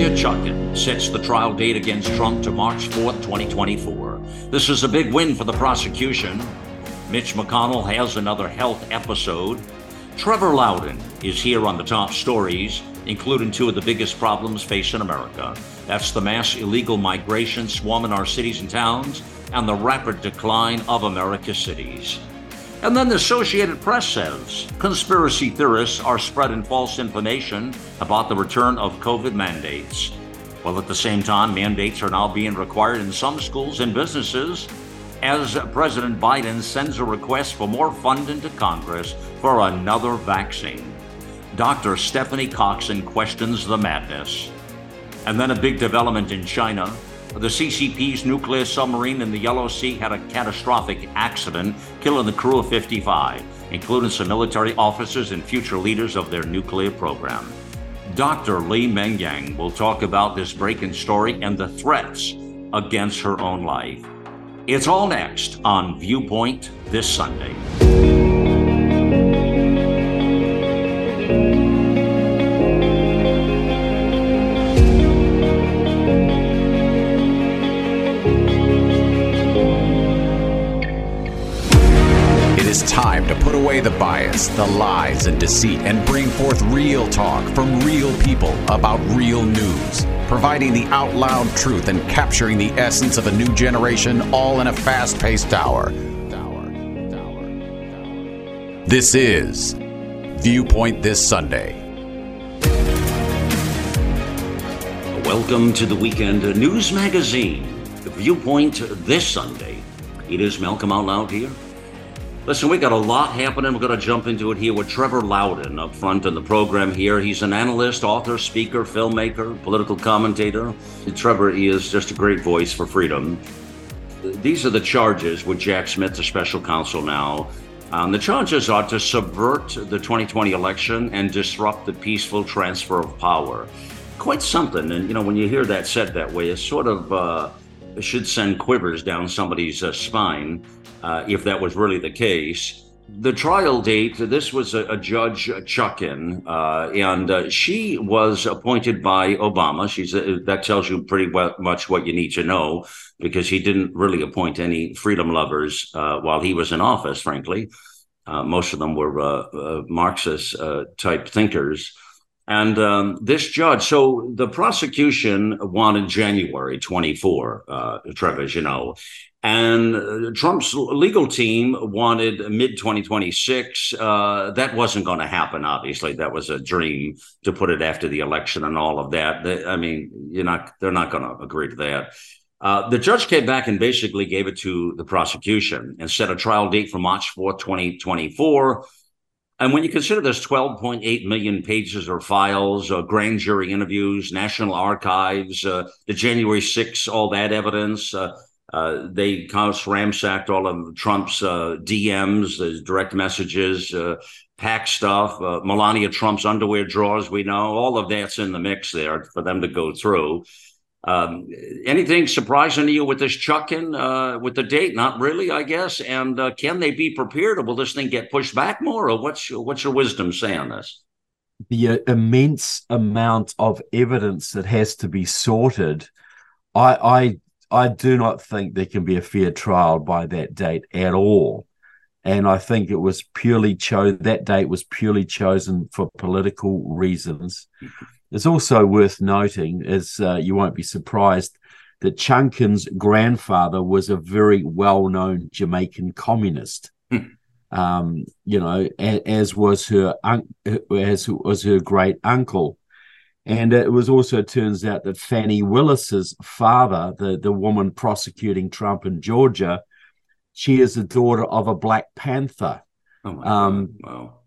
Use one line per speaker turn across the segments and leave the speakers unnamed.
Tanya Chutkan sets the trial date against Trump to March 4th, 2024. This is a big win for the prosecution. Mitch McConnell has another health episode. Trevor Loudon is here on the top stories, including two of the biggest problems facing America. That's the mass illegal migration swarming our cities and towns and the rapid decline of America's cities. And then the Associated Press says conspiracy theorists are spreading false information about the return of COVID mandates. While at the same time, mandates are now being required in some schools and businesses as President Biden sends a request for more funding to Congress for another vaccine. Dr. Stephanie Coxon questions the madness. And then a big development in China the CCP's nuclear submarine in the Yellow Sea had a catastrophic accident, killing the crew of 55, including some military officers and future leaders of their nuclear program. Dr. Li-Meng Yan will talk about this breaking story and the threats against her own life. It's all next on Viewpoint this Sunday.
Time to put away the bias, the lies, and deceit and bring forth real talk from real people about real news, providing the out loud truth and capturing the essence of a new generation all in a fast paced hour. This is Viewpoint This Sunday.
Welcome to the weekend news magazine, Viewpoint This Sunday. It is Malcolm Out Loud here. Listen, we got a lot happening. We're going to jump into it here with Trevor Loudon up front in the program here. He's an analyst, author, speaker, filmmaker, political commentator. Trevor is just a great voice for freedom. These are the charges with Jack Smith, the special counsel now. Um, the charges are to subvert the 2020 election and disrupt the peaceful transfer of power. Quite something. And, you know, when you hear that said that way, it's sort of uh, should send quivers down somebody's uh, spine uh, if that was really the case. The trial date, this was a, a Judge Chutkan, uh, and uh, she was appointed by Obama. She's uh, That tells you pretty well, much what you need to know because he didn't really appoint any freedom lovers uh, while he was in office, frankly. Uh, most of them were Marxist type thinkers. And um, this judge, so the prosecution wanted January 24, uh, you know, and uh, Trump's legal team wanted mid 2026. Uh, that wasn't going to happen, obviously. That was a dream to put it after the election and all of that. They, I mean, you're not, they're not going to agree to that. Uh, the judge came back and basically gave it to the prosecution and set a trial date for March 4th, 2024. And when you consider there's 12.8 million pages or files, uh, grand jury interviews, National Archives, uh, the January 6th, all that evidence, uh, uh, they kind of ransacked all of Trump's uh, DMs, the direct messages, uh, pack stuff, Melania Trump's underwear drawers. We know all of that's in the mix there for them to go through. Um, anything surprising to you with this Chutkan uh, with the date? Not really, I guess. And uh, can they be prepared, or will this thing get pushed back more? Or what's what's your wisdom say on this?
The immense amount of evidence that has to be sorted. I, I I do not think there can be a fair trial by that date at all. And I think it was purely chose that date was purely chosen for political reasons. It's also worth noting, as uh, you won't be surprised, that Chutkan's grandfather was a very well-known Jamaican communist. Hmm. Um, you know, as, as was her as was her great uncle. And it was also turns out that Fani Willis's father, the, the woman prosecuting Trump in Georgia, she is the daughter of a Black Panther.
Oh um, wow.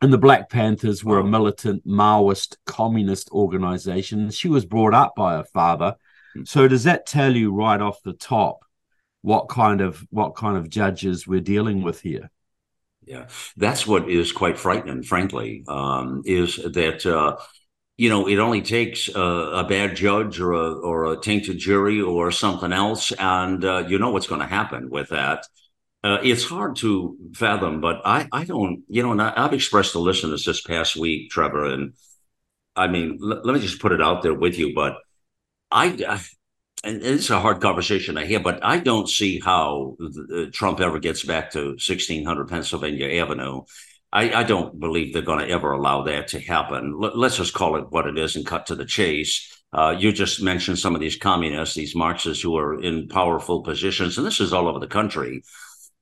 And the Black Panthers were a militant Maoist communist organization. She was brought up by her father. Hmm. So does that tell you right off the top what kind of what kind of judges we're dealing with here?
Yeah, that's what is quite frightening, frankly, um, is that uh, you know, it only takes a, a, bad judge or a, or a tainted jury or something else, and uh, you know what's going to happen with that. Uh, it's hard to fathom, but I, I don't, you know, and I, have expressed to listeners this past week, Trevor, and I mean, l- let me just put it out there with you, but I, I and it's a hard conversation I hear, but I don't see how uh, Trump ever gets back to 1600 Pennsylvania Avenue. I, I don't believe they're going to ever allow that to happen. L- let's just call it what it is and cut to the chase. Uh, you just mentioned some of these communists, these Marxists who are in powerful positions, and this is all over the country.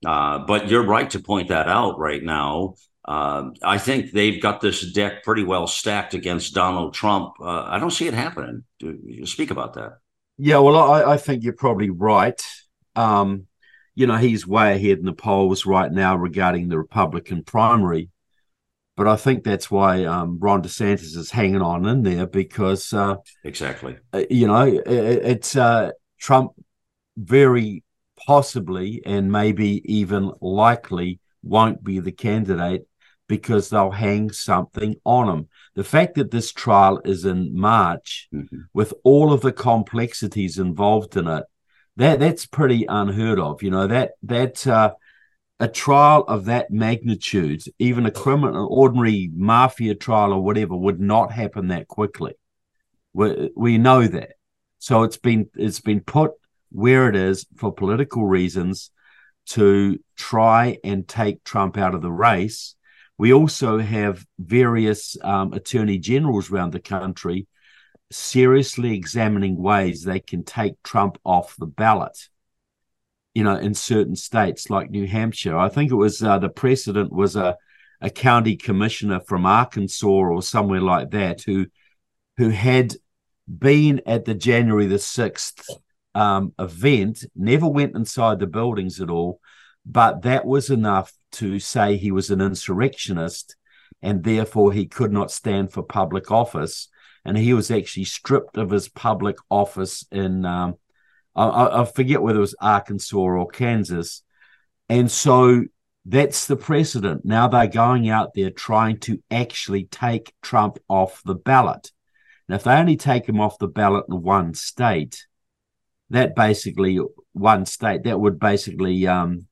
Uh, but you're right to point that out right now. Uh, I think they've got this deck pretty well stacked against Donald Trump. Uh, I don't see it happening. Do you speak about that?
Yeah, well, I, I think you're probably right. Um, you know, he's way ahead in the polls right now regarding the Republican primary. But I think that's why um, Ron DeSantis is hanging on in there because, uh,
exactly,
uh, you know, it, it's uh, Trump very possibly and maybe even likely won't be the candidate because they'll hang something on him. The fact that this trial is in March mm-hmm. with all of the complexities involved in it, that that's pretty unheard of. You know, that that uh, a trial of that magnitude, even a criminal ordinary mafia trial or whatever, would not happen that quickly. We, we know that. So it's been it's been put where it is for political reasons to try and take Trump out of the race we also have various um, attorney generals around the country seriously examining ways they can take Trump off the ballot. You know, in certain states like New Hampshire, I think it was uh, the precedent was a a county commissioner from Arkansas or somewhere like that who who had been at the January the sixth um, event, never went inside the buildings at all, but that was enough to say he was an insurrectionist and therefore he could not stand for public office. And he was actually stripped of his public office in, um, I, I forget whether it was Arkansas or Kansas. And so that's the precedent. Now they're going out there trying to actually take Trump off the ballot. Now, if they only take him off the ballot in one state, that basically one state that would basically um,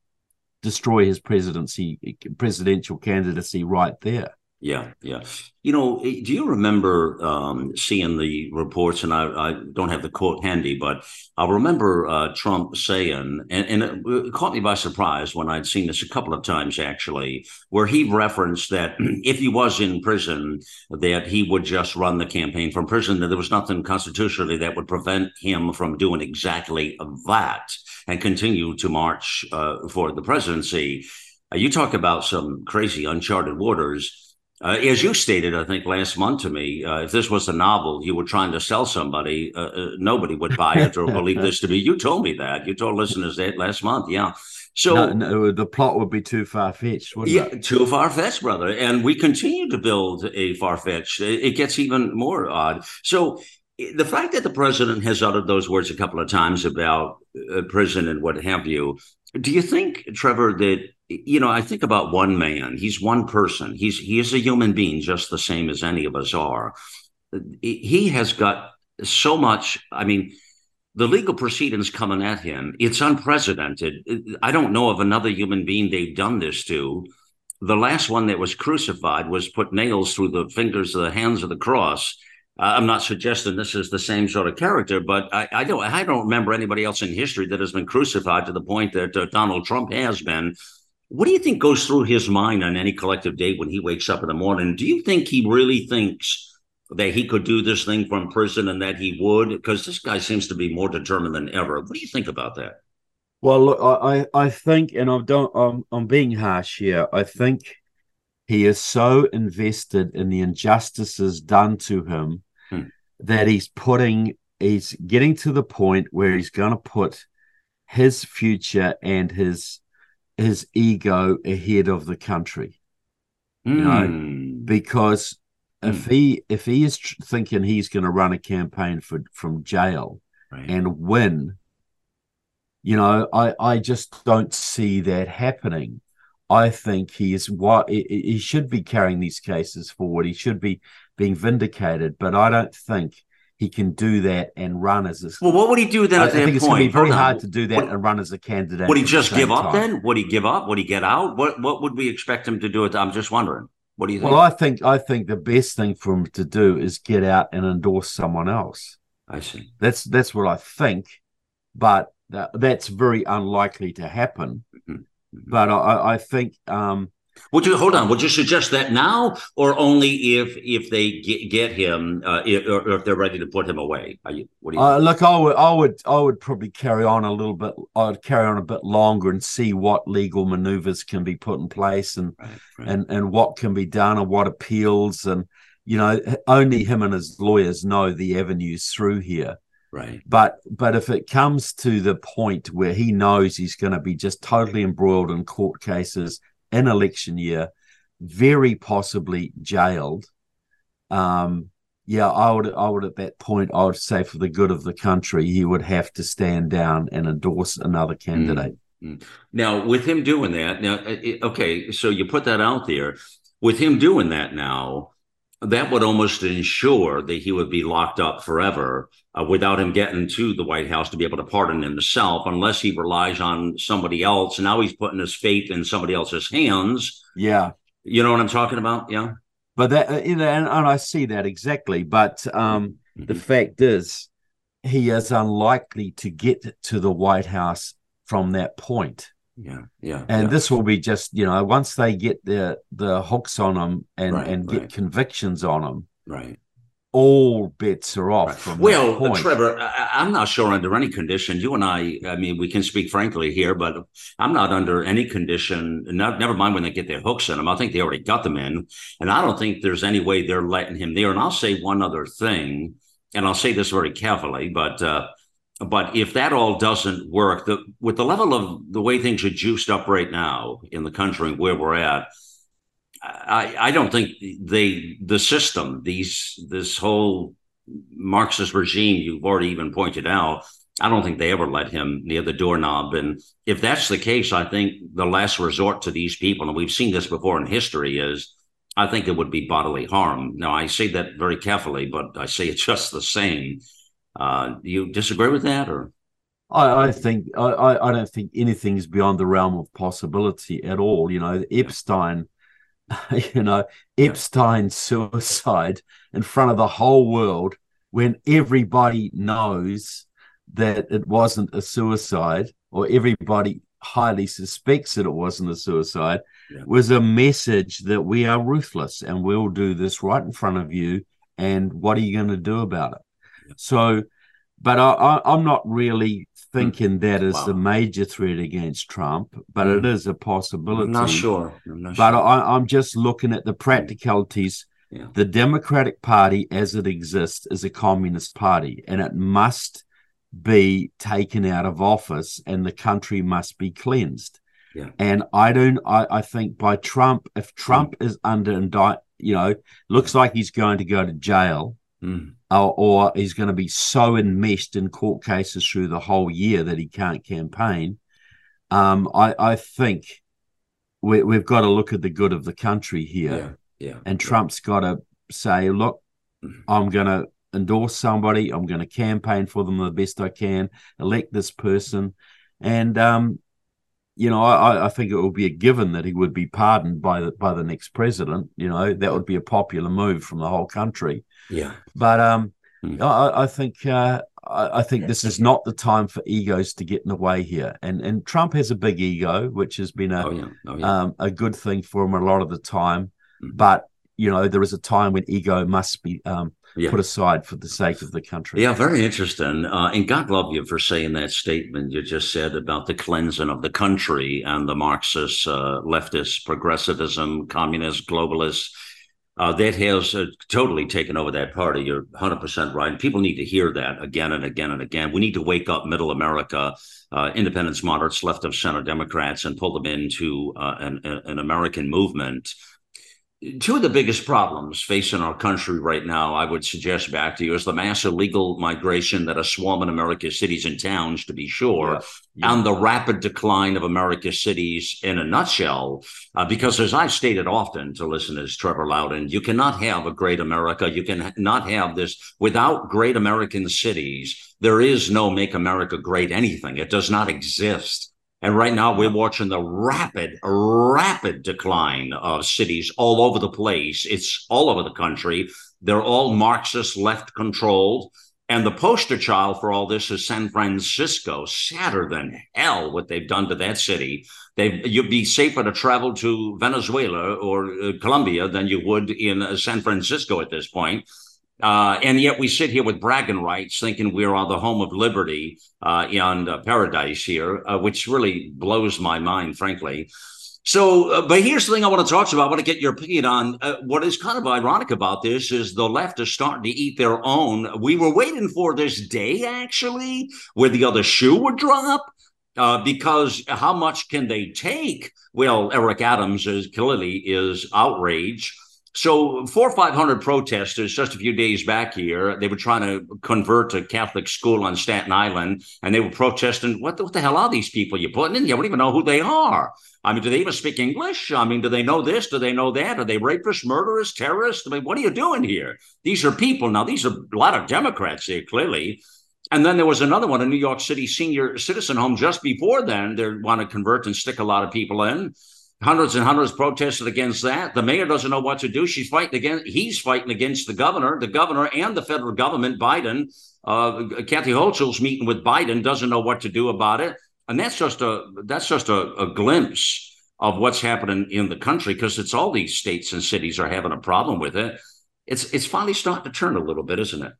destroy his presidency presidential candidacy right there.
Yeah, yeah. You know, eh, do you remember um, seeing the reports? And I, I, don't have the quote handy, but I remember uh, Trump saying, and, and, it caught me by surprise when I'd seen this a couple of times actually, where he referenced that if he was in prison, that he would just run the campaign from prison. That there was nothing constitutionally that would prevent him from doing exactly that and continue to march uh, for the presidency. Uh, you talk about some crazy uncharted waters. Uh, as you stated, I think last month to me, uh, if this was a novel you were trying to sell somebody, uh, uh nobody would buy it or believe this to be. You told me that. You told listeners that last month. Yeah.
So no, no, the plot would be too far fetched.
Yeah,
it?
too far fetched, brother. And we continue to build a far fetched. It gets even more odd. So the fact that the president has uttered those words a couple of times about uh, prison and what have you, do you think, Trevor, that you know? I think about one man. He's one person. He's he is a human being, just the same as any of us are. He has got so much. I mean, the legal proceedings coming at him. It's unprecedented. I don't know of another human being they've done this to. The last one that was crucified was put nails through the fingers of the hands of the cross I'm not suggesting this is the same sort of character, but I, I, don't I don't remember anybody else in history that has been crucified to the point that uh, Donald Trump has been. What do you think goes through his mind on any collective day when he wakes up in the morning? Do you think he really thinks that he could do this thing from prison and that he would? Because this guy seems to be more determined than ever. What do you think about that?
Well, look, I I think, and I don't, I'm I'm being harsh here. I think he is so invested in the injustices done to him hmm. that he's putting, he's getting to the point where he's going to put his future and his his ego ahead of the country. You know, hmm. because if hmm. he if he is thinking he's going to run a campaign for from jail right. and win, you know, I I just don't see that happening. I think he is what he should be carrying these cases forward. He should be being vindicated, but I don't think he can do that and run as a.
Well, what would he do then? I,
I think
it's
going to be very hard to do that what, and run as a candidate.
Would he just give up time. then? Would he give up? Would he get out? What What would we expect him to do? I'm just wondering. What do you think?
Well, I think I think the best thing for him to do is get out and endorse someone else.
I see.
That's that's what I think, but that, that's very unlikely to happen.
Mhm.
But I, I think um,
Would you hold on? Would you suggest that now, or only if if they get, get him, uh, if, or if they're ready to put him away? Are you, what do you?
Uh, look, I would, I would, I would probably carry on a little bit. I'd carry on a bit longer and see what legal manoeuvres can be put in place, and
Right, right.
and and what can be done, and what appeals, and you know, only him and his lawyers know the avenues through here.
right.
But but if it comes to the point where he knows he's going to be just totally embroiled in court cases in election year, very possibly jailed, um, yeah, I would I would at that point I would say for the good of the country he would have to stand down and endorse another candidate.
Now, with him doing that, now, uh, okay, so you put that out there. With him doing that now, that would almost ensure that he would be locked up forever uh, without him getting to the White House to be able to pardon himself, unless he relies on somebody else. Now he's putting his fate in somebody else's hands.
Yeah,
You know what I'm talking about? Yeah.
but that uh, you know, and, and I see that exactly. But um, the
Mhm.
fact is, he is unlikely to get to the White House from that point.
Yeah. Yeah.
and
yeah.
this will be just you know once they get the the hooks on them and
Right,
and get
right.
convictions on them
right.
all bets are off
Right.
from
Well. Trevor, I, I'm not sure under any condition. You and I, I mean, we can speak frankly here, but I'm not under any condition. Not, never mind when they get their hooks in them. I think they already got them in, and I don't think there's any way they're letting him there. And I'll say one other thing, and I'll say this very carefully, but uh, but if that all doesn't work, the with the level of the way things are juiced up right now in the country where we're at. I, I don't think they the system these this whole Marxist regime you've already even pointed out I don't think they ever let him near the doorknob and if that's the case I think the last resort to these people and we've seen this before in history is I think it would be bodily harm now I say that very carefully but I say it just the same uh, do you disagree with that or
I, I think I, I don't think anything's beyond the realm of possibility at all. You know, Epstein, you know, Epstein suicide in front of the whole world when everybody knows that it wasn't a suicide or everybody highly suspects that it wasn't a suicide
Yeah.
was a message that we are ruthless and we'll do this right in front of you and what are you going to do about it so but I, i'm not really thinking hmm. that is
Wow.
a major threat against trump but it hmm. is a possibility
I'm not sure I'm not
but
sure.
I, I'm just looking at the hmm. practicalities.
Yeah.
The Democratic Party, as it exists, is a communist party, and it must be taken out of office, and the country must be cleansed.
Yeah.
And I don't. I, I think by Trump, if Trump is under indict, you know, looks like he's going to go to jail,
Mm.
Or, or he's going to be so enmeshed in court cases through the whole year that he can't campaign. Um, I, I think we, we've got to look at the good of the country here,
yeah yeah
and Trump's got to say, "Look,
Mhm.
I'm going to endorse somebody. I'm going to campaign for them the best I can, elect this person, and um, you know, I, I think it would be a given that he would be pardoned by the by the next president. You know, that would be a popular move from the whole country."
yeah
But um,
Hmm.
I, I think uh, I, I think this is not the time for egos to get in the way here. And and Trump has a big ego, which has been a
oh yeah oh yeah
um, a good thing for him a lot of the time.
Mhm.
But you know, there is a time when ego must be um,
Yeah.
put aside for the sake of the country.
Yeah, very interesting. Uh, and God love you for saying that statement you just said about the cleansing of the country and the Marxist, uh, leftist, progressivism, communist, globalist. Uh, that has uh, totally taken over that party. You're 100% right. And people need to hear that again and again and again. We need to wake up middle America, uh, independents, moderates, left of center Democrats, and pull them into uh, an, an American movement two of the biggest problems facing our country right now, I would suggest back to you, is the mass illegal migration that are swarming America's cities and towns, to be sure,
Yeah.
and the rapid decline of America's cities in a nutshell. Uh, because, as I've stated often to listeners, Trevor Loudon, you cannot have a great America. You cannot have this without great American cities. There is no make America great anything. It does not exist. And right now, we're watching the rapid, rapid decline of cities all over the place. It's all over the country. They're all Marxist, left controlled. And the poster child for all this is San Francisco. Sadder than hell what they've done to that city. They you'd be safer to travel to Venezuela or uh, Colombia than you would in uh, San Francisco at this point. Uh, and yet we sit here with bragging rights, thinking we're on the home of liberty uh, and uh, paradise here, uh, which really blows my mind, frankly. So, uh, but here's the thing I want to talk to you about. I want to get your opinion on uh, what is kind of ironic about this is the left is starting to eat their own. We were waiting for this day, actually, where the other shoe would drop. Uh, because how much can they take? Well, Eric Adams is clearly is outraged. So four or five hundred protesters just a few days back here, they were trying to convert a Catholic school on Staten Island, and they were protesting. What the, what the hell are these people you're putting in? You don't even know who they are. I mean, do they even speak English? I mean, do they know this? Do they know that? Are they rapists, murderers, terrorists? I mean, what are you doing here? These are people. Now, these are a lot of Democrats here, clearly. And then there was another one, a New York City senior citizen home just before then. They want to convert and stick a lot of people in. Hundreds and hundreds protested against that. The mayor doesn't know what to do. She's fighting against. He's fighting against the governor. The governor and the federal government, Biden. Uh, Kathy Hochul's meeting with Biden. Doesn't know what to do about it. And that's just a that's just a, a glimpse of what's happening in the country because it's all these states and cities are having a problem with it. It's it's finally starting to turn a little bit, isn't it?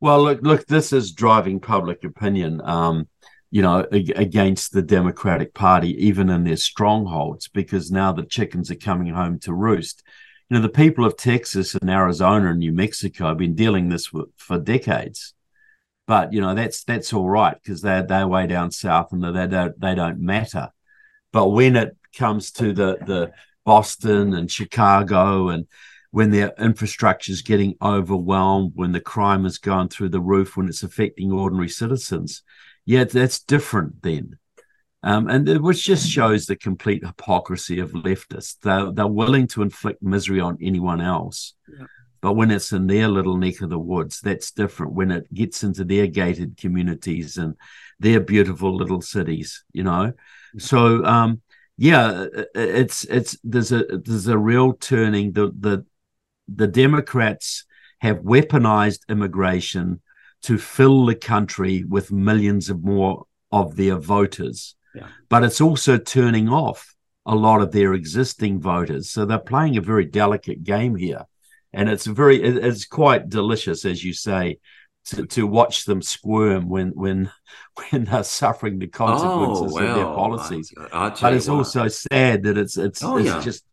Well, look, look, this is driving public opinion. Um, you know, against the Democratic Party, even in their strongholds, because now the chickens are coming home to roost. You know, the people of Texas and Arizona and New Mexico have been dealing this for decades, but you know that's that's all right because they're they're way down south and they don't they don't matter. But when it comes to the the Boston and Chicago and when their infrastructure is getting overwhelmed, when the crime is going through the roof, when it's affecting ordinary citizens, yeah, that's different then. Um, and it, which just shows the complete hypocrisy of leftists. They're, they're willing to inflict misery on anyone else. Yeah. But when it's in their little neck of the woods, that's different. When it gets into their gated communities and their beautiful little cities, you know. Yeah. So, um, yeah, it's it's there's a there's a real turning. The the the Democrats have weaponized immigration to fill the country with millions of more of their voters. Yeah. But it's also turning off a lot of their existing voters. So they're playing a very delicate game here. And it's very it's quite delicious, as you say, to, to watch them squirm when when when they're suffering the consequences oh, well, of their policies. I, but it's also sad that it's it's oh, it's yeah. just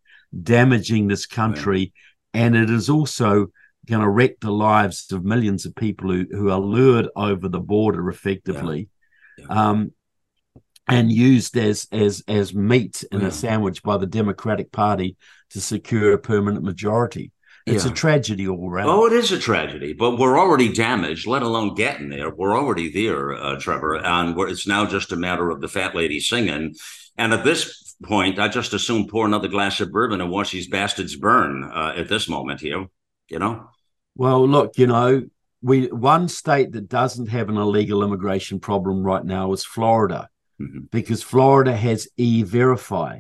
damaging this country, and it is also going to wreck the lives of millions of people who, who are lured over the border effectively yeah. Yeah. Um, and used as as as meat in yeah. a sandwich by the Democratic Party to secure a permanent majority. It's a tragedy all around.
Oh, it is a tragedy, but we're already damaged, let alone getting there. We're already there, uh, Trevor, and it's now just a matter of the fat lady singing. And at this point, I just assume pour another glass of bourbon and watch these bastards burn uh, at this moment here you know?
Well, look, you know, we one state that doesn't have an illegal immigration problem right now is Florida, mm-hmm. because Florida has e-verify.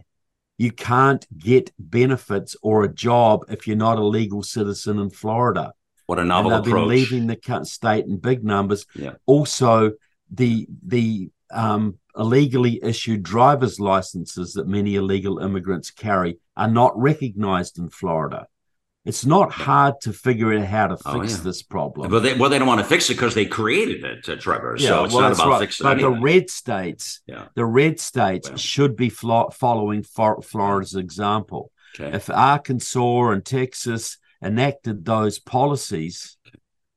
You can't get benefits or a job if you're not a legal citizen in Florida.
What a novel and they've
approach. been leaving the state in big numbers.
Yeah.
Also, the the um, illegally issued driver's licenses that many illegal immigrants carry are not recognized in Florida. It's not hard to figure out how to oh, fix oh, yeah. this problem.
But they, well, they don't want to fix it because they created it, uh, Trevor. Yeah, so it's well, not about right. fixing
but
it. But
anyway. the red states, yeah. the red states well. should be flo- following Florida's example. Okay. If Arkansas and Texas enacted those policies,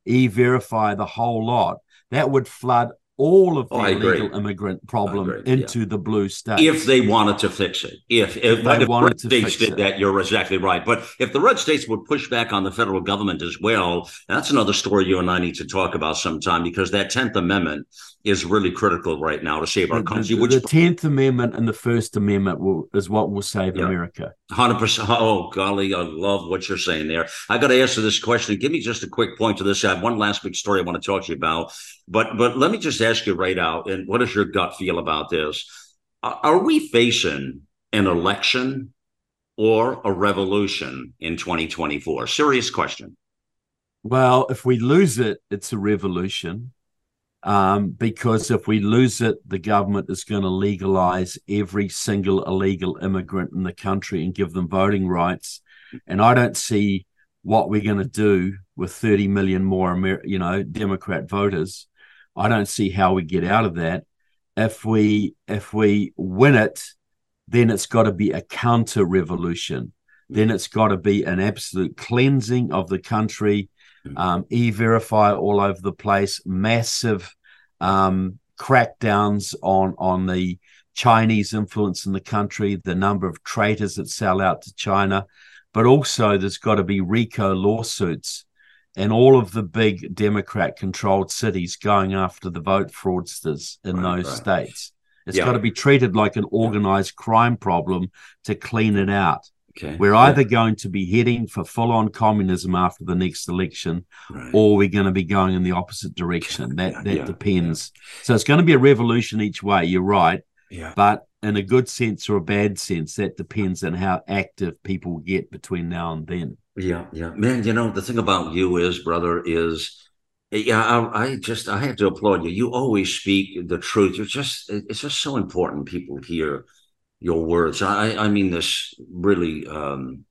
e-verify the whole lot, that would flood all of the oh, illegal immigrant problem into yeah. the blue states.
If they wanted to fix it. If, if, they the red states did it. that, you're exactly right. But if the red states would push back on the federal government as well, that's another story you and I need to talk about sometime because that 10th Amendment is really critical right now to save our country.
The, the Tenth Amendment and the First Amendment will, is what will save yeah. America.
Hundred percent. Oh golly, I love what you're saying there. I got to answer this question. Give me just a quick point to this. I have one last big story I want to talk to you about, but but let me just ask you right out. And what does your gut feel about this? Are we facing an election or a revolution in 2024? Serious question.
Well, if we lose it, it's a revolution. Um, because if we lose it, the government is going to legalize every single illegal immigrant in the country and give them voting rights. And I don't see what we're going to do with 30 million more, Amer- you know, Democrat voters. I don't see how we get out of that. If we if we win it, then it's got to be a counter revolution. Then it's got to be an absolute cleansing of the country, um, e-verify all over the place, massive um, crackdowns on on the Chinese influence in the country, the number of traitors that sell out to China, but also there's got to be RICO lawsuits and all of the big Democrat controlled cities going after the vote fraudsters in right, those right. states. It's yeah. got to be treated like an organized crime problem to clean it out. Okay. We're either yeah. going to be heading for full on communism after the next election, right. or we're going to be going in the opposite direction. That that yeah, depends. So it's going to be a revolution each way. You're right. Yeah. But in a good sense or a bad sense, that depends on how active people get between now and then.
Yeah, yeah, man. You know the thing about you is, brother, is yeah, I, I, just I have to applaud you. You always speak the truth. You're just it's just so important people hear your words. I I mean this really um,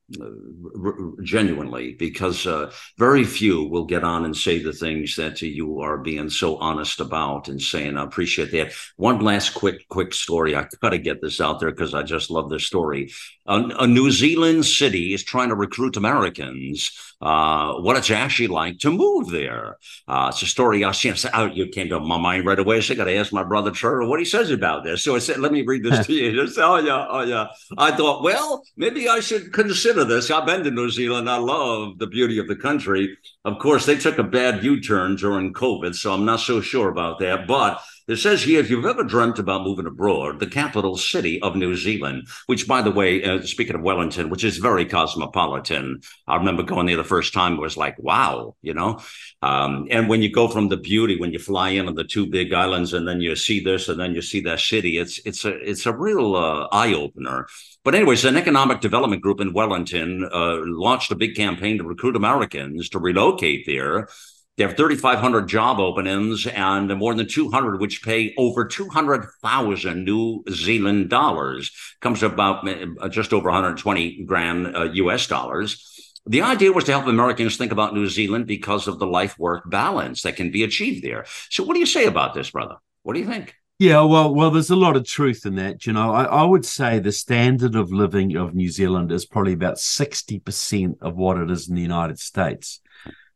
genuinely because uh, very few will get on and say the things that you are being so honest about and saying. I appreciate that. One last quick quick story. I got to get this out there because I just love this story. A, a, New Zealand city is trying to recruit Americans. Uh, what it's actually like to move there. Uh, it's a story I seen. Oh, you came to my mind right away. So I got to ask my brother Trevor what he says about this. So I said, let me read this to you. Just, oh yeah, oh yeah. I thought, well, maybe I should consider consider this. I've been to New Zealand. I love the beauty of the country. Of course, they took a bad U turn during COVID, so I'm not so sure about that. But it says here if you've ever dreamt about moving abroad, the capital city of New Zealand, which, by the way, uh, speaking of Wellington, which is very cosmopolitan, I remember going there the first time, it was like, wow, you know? Um, and when you go from the beauty, when you fly in on the two big islands and then you see this and then you see that city, it's, it's, a, it's a real uh, eye opener. But, anyways, an economic development group in Wellington uh, launched a big campaign to recruit Americans to relocate there. They have 3,500 job openings and more than 200, which pay over 200,000 New Zealand dollars. Comes about uh, just over 120 grand uh, US dollars. The idea was to help Americans think about New Zealand because of the life work balance that can be achieved there. So, what do you say about this, brother? What do you think?
Yeah, well, well, there's a lot of truth in that. You know, I, I would say the standard of living of New Zealand is probably about 60% of what it is in the United States.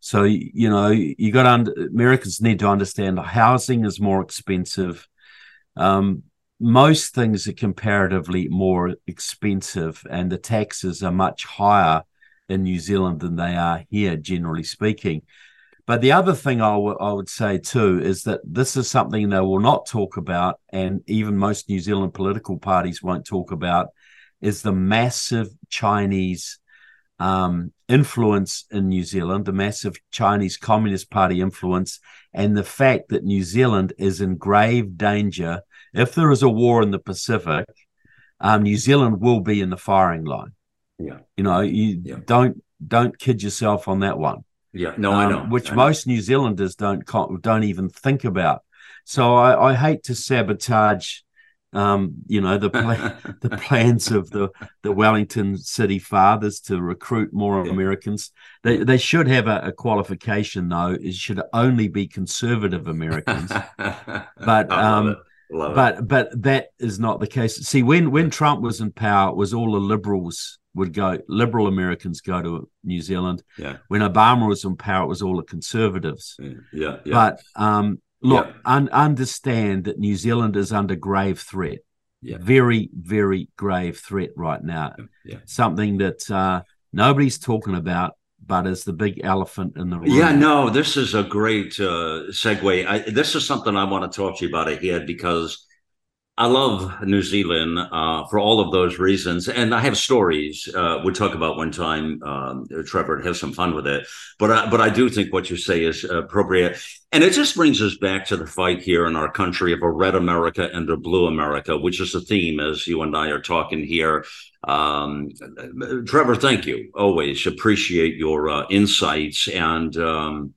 So you know you got under, Americans need to understand housing is more expensive. Um, most things are comparatively more expensive, and the taxes are much higher in New Zealand than they are here, generally speaking. But the other thing I, w- I would say too is that this is something they will not talk about, and even most New Zealand political parties won't talk about, is the massive Chinese um, influence in New Zealand, the massive Chinese Communist Party influence, and the fact that New Zealand is in grave danger. If there is a war in the Pacific, um, New Zealand will be in the firing line.
Yeah,
you know, you yeah. don't don't kid yourself on that one.
Yeah, no, um, I know.
Which
I
most New Zealanders don't don't even think about. So I, I hate to sabotage um, you know the the plans of the the Wellington City Fathers to recruit more yeah. Americans. They they should have a, a, qualification though. It should only be conservative Americans. but um, but it. but that is not the case. See, when when Trump was in power, it was all the liberals would go. Liberal Americans go to New Zealand.
Yeah.
When Obama was in power, it was all the conservatives.
Yeah. yeah, yeah.
But um, Look, yeah. un- understand that New Zealand is under grave threat.
Yeah.
Very, very grave threat right now.
Yeah.
Something that uh, nobody's talking about, but is the big elephant in the room.
Yeah, no, this is a great uh, segue. I, this is something I want to talk to you about ahead because I love New Zealand uh, for all of those reasons, and I have stories uh, we'll talk about one time. Um, Trevor, to have some fun with it, but I, but I do think what you say is appropriate, and it just brings us back to the fight here in our country of a red America and a blue America, which is the theme as you and I are talking here. Um, Trevor, thank you. Always appreciate your uh, insights and. Um,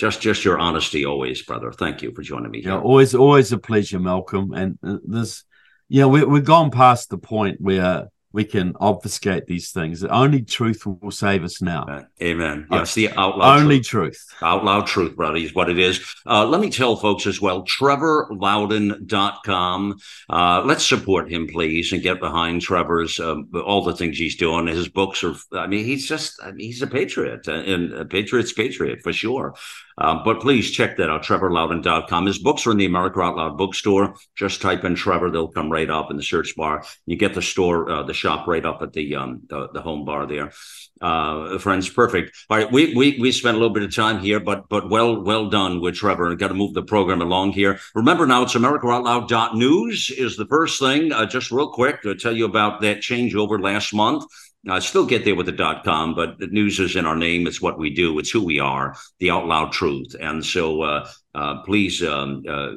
just just your honesty always brother thank you for joining me
here. yeah always always a pleasure malcolm and this yeah we, we've gone past the point where we can obfuscate these things. Only truth will save us now.
Amen. Yes, the out loud
only truth. truth.
Out loud truth, brother, is what it is. Uh, let me tell folks as well, trevorloudon.com. Uh, let's support him, please, and get behind Trevor's, um, all the things he's doing. His books are, I mean, he's just, I mean, he's a patriot, uh, and a patriot's patriot for sure. Um, but please check that out, trevorloudon.com. His books are in the America Out Loud bookstore. Just type in Trevor, they'll come right up in the search bar. You get the store, uh, the shop right up at the um, the, the home bar there. Uh, friends, perfect. All right, we we we spent a little bit of time here, but but well well done with Trevor. Got to move the program along here. Remember now, it's AmericaOutloud.news is the first thing. Uh, just real quick to tell you about that changeover last month. I still get there with the dot com, but the news is in our name. It's what we do. It's who we are, the out loud truth. And so uh, uh, please um, uh,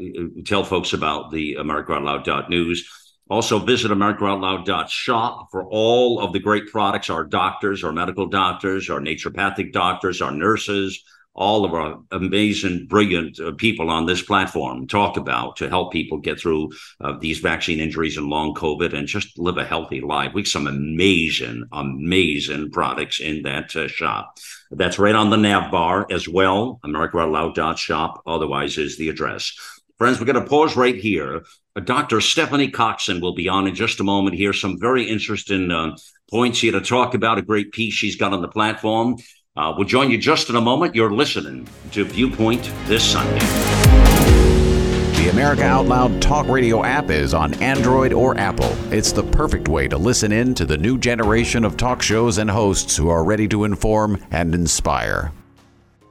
tell folks about the America Out Loud dot news. Also, visit AmericaOutloud.shop for all of the great products our doctors, our medical doctors, our naturopathic doctors, our nurses, all of our amazing, brilliant uh, people on this platform talk about to help people get through uh, these vaccine injuries and long COVID and just live a healthy life. We have some amazing, amazing products in that uh, shop. That's right on the nav bar as well. AmericaOutloud.shop, otherwise, is the address. Friends, we're going to pause right here. Uh, Dr. Stephanie Coxon will be on in just a moment here. Some very interesting uh, points here to talk about, a great piece she's got on the platform. Uh, we'll join you just in a moment. You're listening to Viewpoint this Sunday.
The America Out Loud Talk Radio app is on Android or Apple. It's the perfect way to listen in to the new generation of talk shows and hosts who are ready to inform and inspire.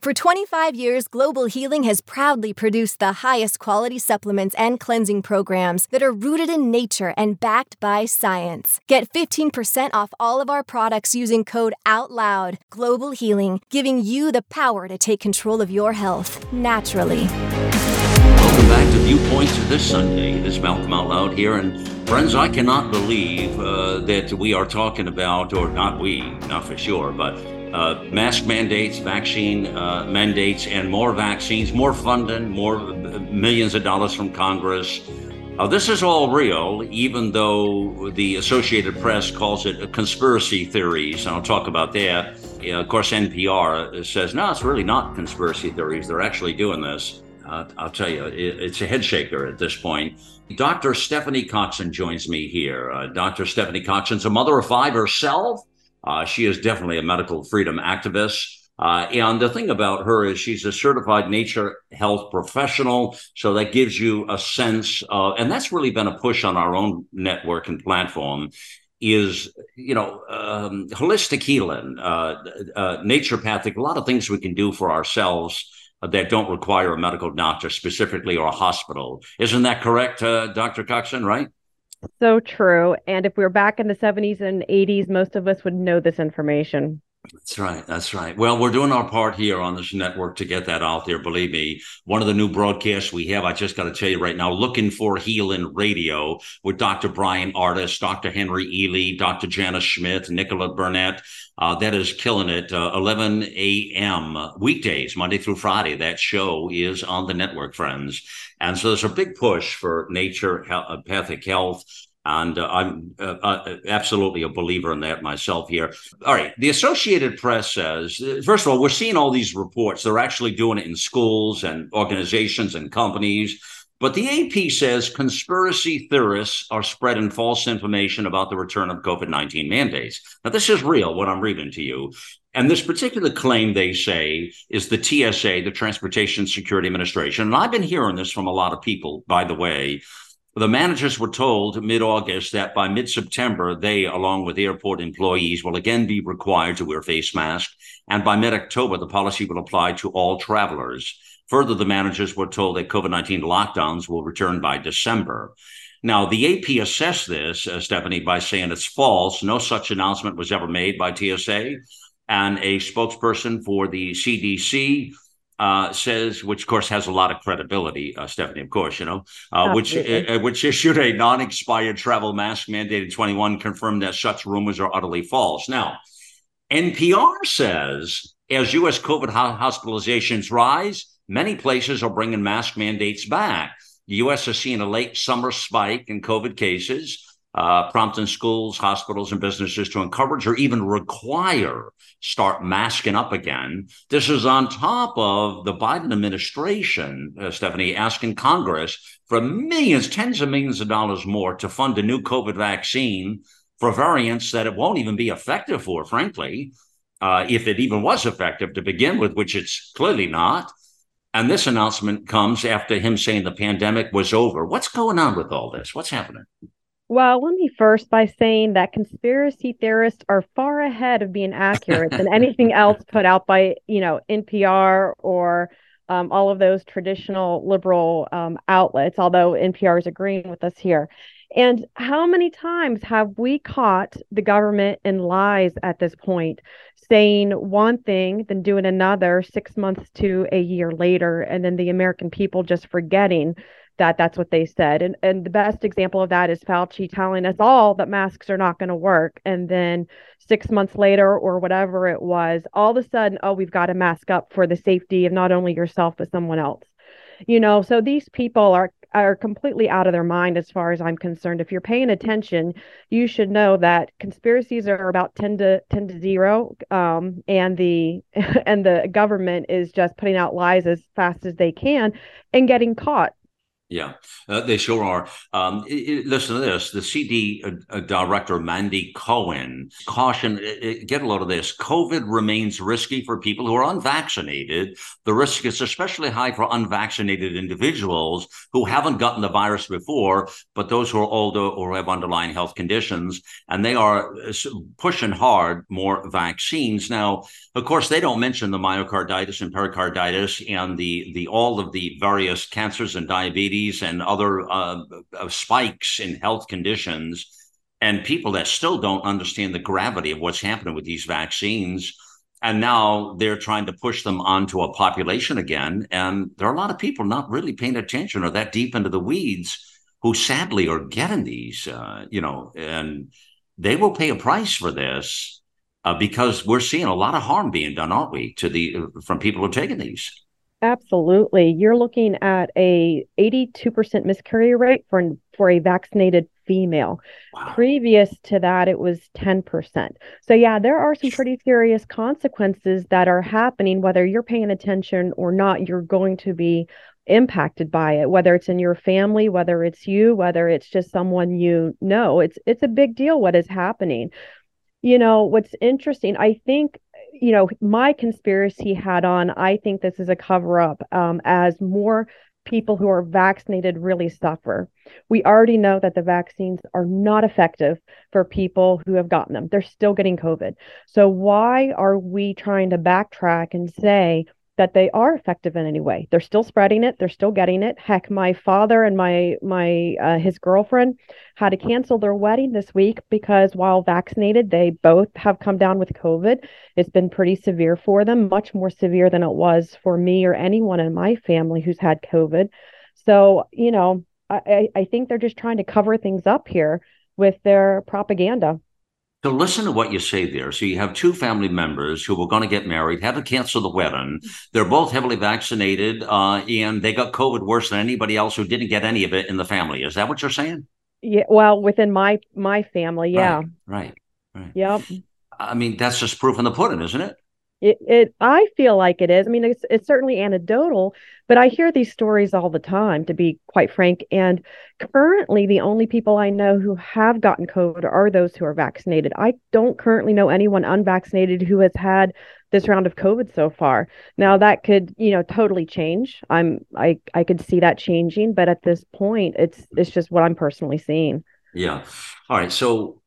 For 25 years, Global Healing has proudly produced the highest quality supplements and cleansing programs that are rooted in nature and backed by science. Get 15% off all of our products using code OUTLOUD. Global Healing, giving you the power to take control of your health naturally.
Welcome back to Viewpoints this Sunday. It is Malcolm Out Loud here. And friends, I cannot believe uh, that we are talking about, or not we, not for sure, but uh, mask mandates, vaccine uh, mandates, and more vaccines, more funding, more millions of dollars from Congress. Uh, this is all real, even though the Associated Press calls it conspiracy theories. And I'll talk about that. of course, NPR says, no, it's really not conspiracy theories. They're actually doing this. Uh, I'll tell you, it, it's a head shaker at this point. Dr. Stephanie Coxon joins me here. Uh, Dr. Stephanie Coxon's a mother of five herself. Uh, she is definitely a medical freedom activist. Uh, and the thing about her is she's a certified nature health professional. So that gives you a sense of, and that's really been a push on our own network and platform is, you know, um, holistic healing, uh, uh, naturopathic, a lot of things we can do for ourselves that don't require a medical doctor specifically or a hospital. Isn't that correct, uh, Dr. Coxon, right?
So true. And if we were back in the 70s and 80s, most of us would know this information.
That's right. That's right. Well, we're doing our part here on this network to get that out there. Believe me, one of the new broadcasts we have, I just got to tell you right now, looking for healing radio with Dr. Brian Ardis, Dr. Henry Ealy, Dr. Janice Schmidt, Nicola Burnett. Uh, that is killing it. Uh, 11 a.m. weekdays, Monday through Friday. That show is on the network, friends. And so there's a big push for nature, health, pathic health and uh, I'm uh, uh, absolutely a believer in that myself here. All right. The Associated Press says, uh, first of all, we're seeing all these reports. They're actually doing it in schools and organizations and companies. But the AP says conspiracy theorists are spreading false information about the return of COVID 19 mandates. Now, this is real, what I'm reading to you. And this particular claim, they say, is the TSA, the Transportation Security Administration. And I've been hearing this from a lot of people, by the way. The managers were told mid August that by mid September, they, along with airport employees, will again be required to wear face masks. And by mid October, the policy will apply to all travelers. Further, the managers were told that COVID 19 lockdowns will return by December. Now, the AP assessed this, uh, Stephanie, by saying it's false. No such announcement was ever made by TSA. And a spokesperson for the CDC uh, says, which of course has a lot of credibility, uh, Stephanie, of course, you know, uh, which uh, which issued a non-expired travel mask mandate in 21, confirmed that such rumors are utterly false. Now, NPR says as U.S. COVID hospitalizations rise, Many places are bringing mask mandates back. The U.S. has seen a late summer spike in COVID cases, uh, prompting schools, hospitals, and businesses to encourage or even require start masking up again. This is on top of the Biden administration, uh, Stephanie, asking Congress for millions, tens of millions of dollars more to fund a new COVID vaccine for variants that it won't even be effective for, frankly, uh, if it even was effective to begin with, which it's clearly not. And this announcement comes after him saying the pandemic was over. What's going on with all this? What's happening?
Well, let me first by saying that conspiracy theorists are far ahead of being accurate than anything else put out by, you know, NPR or um, all of those traditional liberal um, outlets, although NPR is agreeing with us here. And how many times have we caught the government in lies at this point, saying one thing, then doing another six months to a year later, and then the American people just forgetting that that's what they said. And and the best example of that is Fauci telling us all that masks are not going to work, and then six months later or whatever it was, all of a sudden, oh, we've got to mask up for the safety of not only yourself but someone else you know so these people are are completely out of their mind as far as i'm concerned. If you're paying attention you should know that conspiracies are about 10 to 10 to 0 um, and the and the government is just putting out lies as fast as they can and getting caught
yeah, uh, they sure are. Um, it, it, listen to this. The CD uh, uh, director, Mandy Cohen, caution get a load of this. COVID remains risky for people who are unvaccinated. The risk is especially high for unvaccinated individuals who haven't gotten the virus before, but those who are older or have underlying health conditions. And they are uh, pushing hard more vaccines. Now, of course, they don't mention the myocarditis and pericarditis and the, the all of the various cancers and diabetes diabetes and other uh, uh, spikes in health conditions, and people that still don't understand the gravity of what's happening with these vaccines. And now they're trying to push them onto a population again. And there are a lot of people not really paying attention or that deep into the weeds who sadly are getting these, uh, you know, and they will pay a price for this uh, because we're seeing a lot of harm being done, aren't we, to the from people who are taking these.
Absolutely. You're looking at a 82% miscarriage rate for for a vaccinated female. Wow. Previous to that it was 10%. So yeah, there are some pretty serious consequences that are happening whether you're paying attention or not. You're going to be impacted by it whether it's in your family whether it's you whether it's just someone you know it's it's a big deal what is happening you know what's interesting i think you know, my conspiracy hat on, I think this is a cover up um, as more people who are vaccinated really suffer. We already know that the vaccines are not effective for people who have gotten them. They're still getting COVID. So, why are we trying to backtrack and say, that they are effective in any way. They're still spreading it. They're still getting it. Heck, my father and my my uh, his girlfriend had to cancel their wedding this week because while vaccinated, they both have come down with COVID. It's been pretty severe for them, much more severe than it was for me or anyone in my family who's had COVID. So you know, I I think they're just trying to cover things up here with their propaganda.
So listen to what you say there. So you have two family members who were going to get married, had to cancel the wedding. They're both heavily vaccinated, uh, and they got COVID worse than anybody else who didn't get any of it in the family. Is that what you're saying?
Yeah. Well, within my my family, yeah.
Right. Right. right.
Yep.
I mean, that's just proof in the pudding, isn't it?
It, it I feel like it is. I mean, it's it's certainly anecdotal, but I hear these stories all the time, to be quite frank. And currently, the only people I know who have gotten COVID are those who are vaccinated. I don't currently know anyone unvaccinated who has had this round of COVID so far. Now that could, you know, totally change. I'm I I could see that changing, but at this point, it's it's just what I'm personally seeing.
Yeah. All right. So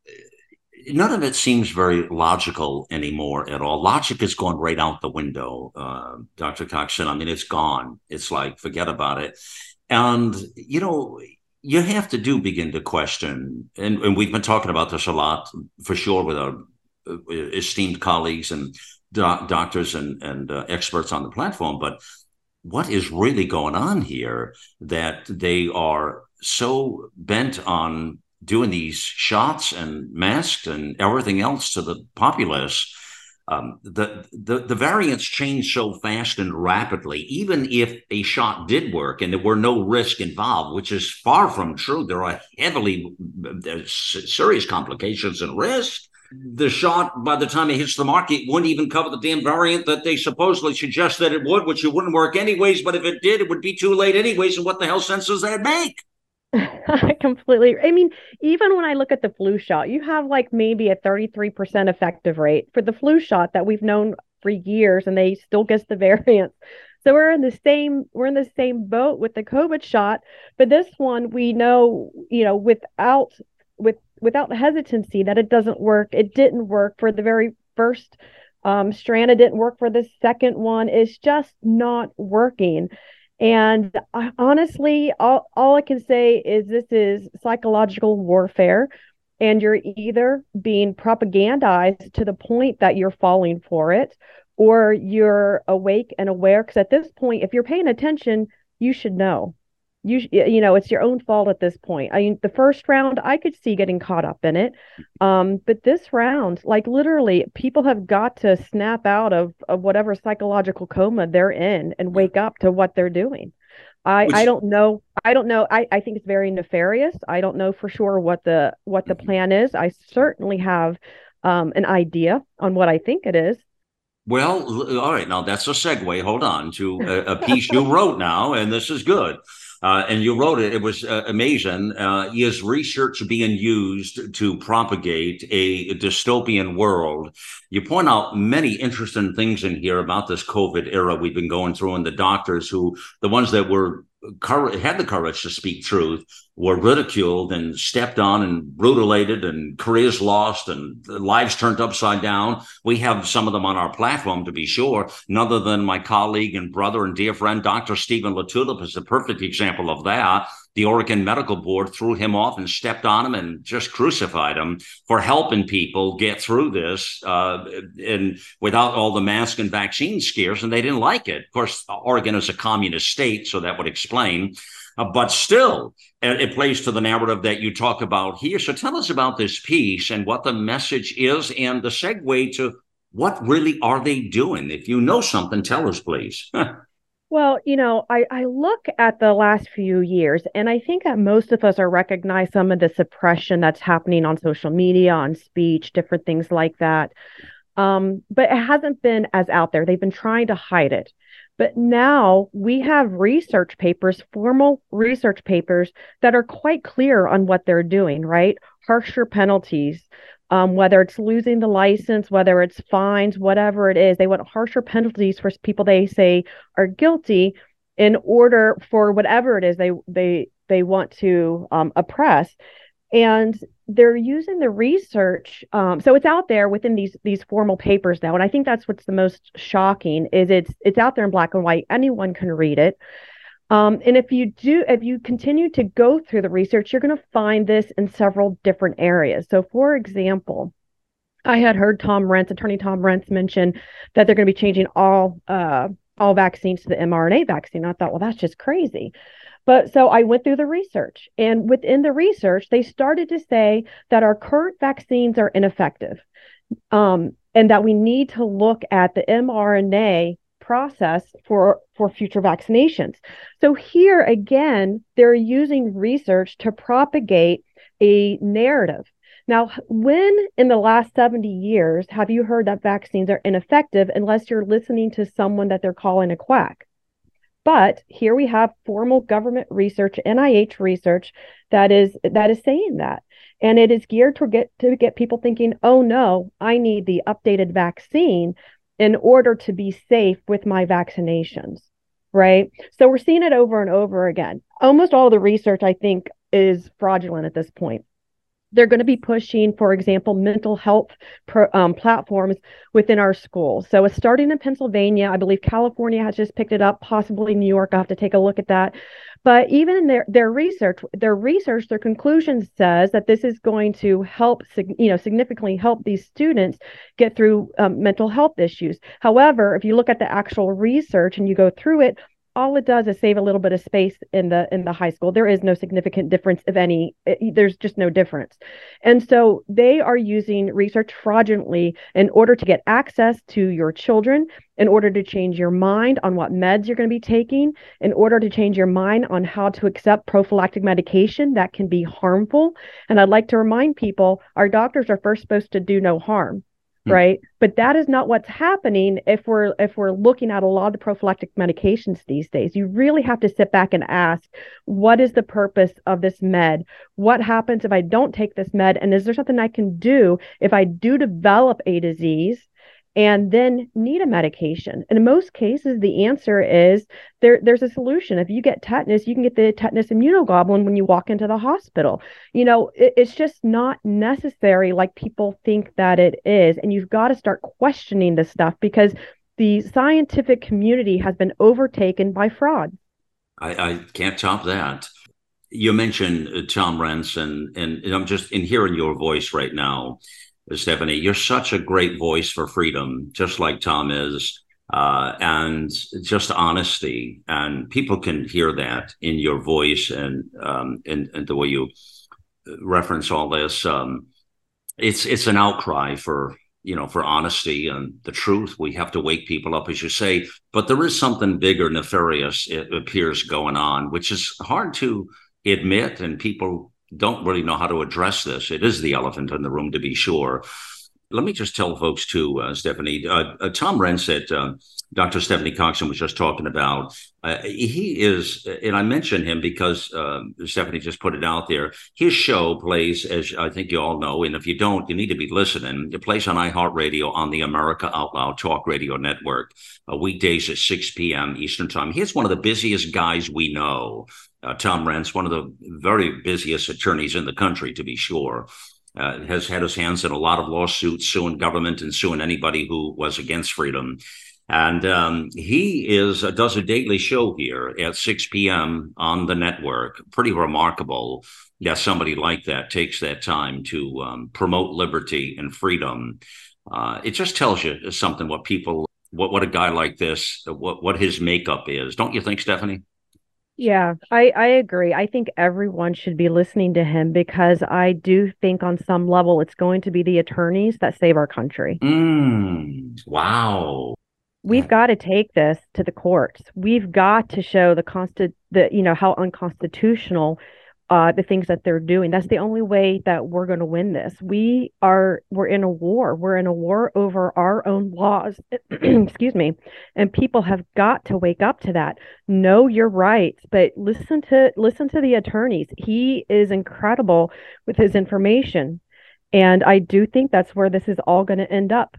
none of it seems very logical anymore at all. Logic has gone right out the window, uh, Dr. Coxon. I mean, it's gone. It's like, forget about it. And, you know, you have to do begin to question, and, and we've been talking about this a lot for sure with our uh, esteemed colleagues and doctors and, and uh, experts on the platform, but what is really going on here that they are so bent on doing these shots and masks and everything else to the populace. Um, the, the the variants change so fast and rapidly. Even if a shot did work and there were no risk involved, which is far from true, there are heavily serious complications and risk. The shot, by the time it hits the market, wouldn't even cover the damn variant that they supposedly suggest that it would, which it wouldn't work anyways. But if it did, it would be too late anyways. And what the hell sense does that make?
I completely. I mean, even when I look at the flu shot, you have like maybe a 33% effective rate for the flu shot that we've known for years and they still get the variants. So we're in the same we're in the same boat with the COVID shot, but this one we know, you know, without with without hesitancy that it doesn't work. It didn't work for the very first um, strand. It didn't work for the second one. It's just not working. And I, honestly, all, all I can say is this is psychological warfare. And you're either being propagandized to the point that you're falling for it, or you're awake and aware. Because at this point, if you're paying attention, you should know you you know it's your own fault at this point. I mean, the first round I could see getting caught up in it, um, but this round, like literally, people have got to snap out of of whatever psychological coma they're in and wake up to what they're doing. I Which, I don't know. I don't know. I I think it's very nefarious. I don't know for sure what the what the mm-hmm. plan is. I certainly have um, an idea on what I think it is.
Well, all right. Now that's a segue. Hold on to a, a piece you wrote now, and this is good. Uh, and you wrote it. It was uh, amazing. Uh, is research being used to propagate a dystopian world? You point out many interesting things in here about this COVID era we've been going through, and the doctors who, the ones that were had the courage to speak truth were ridiculed and stepped on and brutalized and careers lost and lives turned upside down. We have some of them on our platform to be sure. None other than my colleague and brother and dear friend, Dr. Stephen LaTulippe is a perfect example of that the Oregon Medical Board threw him off and stepped on him and just crucified him for helping people get through this uh, and without all the mask and vaccine scares. And they didn't like it. Of course, Oregon is a communist state, so that would explain. Uh, but still, it plays to the narrative that you talk about here. So tell us about this piece and what the message is and the segue to what really are they doing? If you know something, tell us, please.
Well, you know, I, I look at the last few years, and I think that most of us are recognize some of the suppression that's happening on social media, on speech, different things like that. Um, but it hasn't been as out there. They've been trying to hide it. But now we have research papers, formal research papers that are quite clear on what they're doing, right? Harsher penalties, um, whether it's losing the license, whether it's fines, whatever it is. They want harsher penalties for people they say are guilty in order for whatever it is they they they want to um, oppress. And they're using the research, um, so it's out there within these these formal papers now. And I think that's what's the most shocking is it's it's out there in black and white. Anyone can read it. Um, and if you do, if you continue to go through the research, you're going to find this in several different areas. So, for example, I had heard Tom Renz, Attorney Tom Renz, mention that they're going to be changing all uh, all vaccines to the mRNA vaccine. I thought, well, that's just crazy. But so I went through the research, and within the research, they started to say that our current vaccines are ineffective, um, and that we need to look at the mRNA process for for future vaccinations. So here again, they're using research to propagate a narrative. Now, when in the last 70 years have you heard that vaccines are ineffective unless you're listening to someone that they're calling a quack? But here we have formal government research, NIH research that is that is saying that. And it is geared to get to get people thinking, oh no, I need the updated vaccine in order to be safe with my vaccinations. Right. So we're seeing it over and over again. Almost all the research, I think, is fraudulent at this point they're going to be pushing, for example, mental health pro, um, platforms within our schools. So starting in Pennsylvania. I believe California has just picked it up, possibly New York. I have to take a look at that. But even in their, their research, their research, their conclusion says that this is going to help, you know, significantly help these students get through um, mental health issues. However, if you look at the actual research and you go through it, all it does is save a little bit of space in the in the high school. There is no significant difference if any it, there's just no difference. And so they are using research fraudulently in order to get access to your children in order to change your mind on what meds you're going to be taking in order to change your mind on how to accept prophylactic medication that can be harmful. And i'd like to remind people our doctors are first supposed to do no harm Hmm. right? But that is not what's happening if we're if we're looking at a lot of the prophylactic medications these days. You really have to sit back and ask what is the purpose of this med? What happens if i don't take this med? And is there something i can do if i do develop a disease and then need a medication. And in most cases, the answer is there, there's a solution. If you get tetanus, you can get the tetanus immunoglobulin when you walk into the hospital. You know, it, it's just not necessary like people think that it is. And you've got to start questioning this stuff because the scientific community has been overtaken by fraud.
I, I can't top that. You mentioned uh, Tom Renz, and, and I'm just in hearing your voice right now Stephanie. You're such a great voice for freedom, just like Tom is. Uh, and just honesty, and people can hear that in your voice and um, and, and the way you reference all this. Um, it's it's an outcry for you know for honesty and the truth. We have to wake people up, as you say. But there is something bigger, nefarious, it appears going on, which is hard to admit, and people don't really know how to address this. It is the elephant in the room, to be sure. Let me just tell folks too, uh, Stephanie. Uh, uh, Tom Renset, uh, Dr. Stephanie Coxon was just talking about. Uh, he is, and I mention him because um, Stephanie just put it out there. His show plays, as I think you all know, and if you don't, you need to be listening. It plays on iHeartRadio on the America Out Loud Talk Radio Network, uh, weekdays at 6 p.m. Eastern Time. He's one of the busiest guys we know uh, Tom Renz, one of the very busiest attorneys in the country, to be sure, uh, has had his hands in a lot of lawsuits suing government and suing anybody who was against freedom. And um, he is uh, does a daily show here at 6 p.m. on the network. Pretty remarkable that somebody like that takes that time to um, promote liberty and freedom. Uh, it just tells you something what people, what what a guy like this, what what his makeup is, don't you think, Stephanie?
Yeah, I, I agree. I think everyone should be listening to him because I do think on some level it's going to be the attorneys that save our country.
Mm, wow.
We've got to take this to the courts. We've got to show the constant the you know how unconstitutional uh, the things that they're doing. That's the only way that we're going to win this. We are we're in a war. We're in a war over our own laws. Excuse me. And people have got to wake up to that. Know your rights, but listen to listen to the attorneys. He is incredible with his information. And I do think that's where this is all going to end up.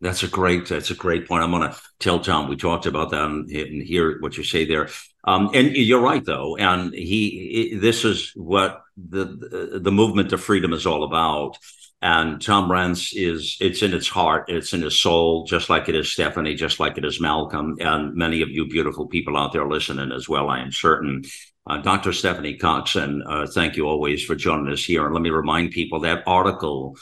That's a great. That's a great point. I'm going to tell Tom we talked about that and, and hear what you say there. Um, and you're right, though. And he, this is what the the movement of freedom is all about. And Tom Renz is it's in its heart, it's in his soul, just like it is Stephanie, just like it is Malcolm, and many of you beautiful people out there listening as well. I am certain. Uh, Dr. Stephanie Coxon, uh, thank you always for joining us here. And let me remind people that article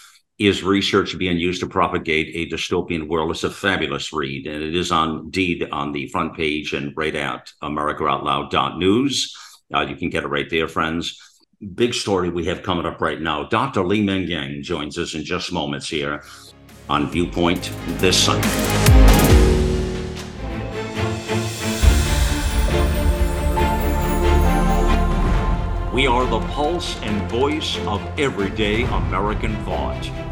is research being used to propagate a dystopian world? It's a fabulous read, and it is on Deed on the front page and right at AmericaOutloud.news. Uh, you can get it right there, friends. Big story we have coming up right now. Dr. Li-Meng Yan joins us in just moments here on Viewpoint this Sunday. We are the pulse and voice of everyday American thought.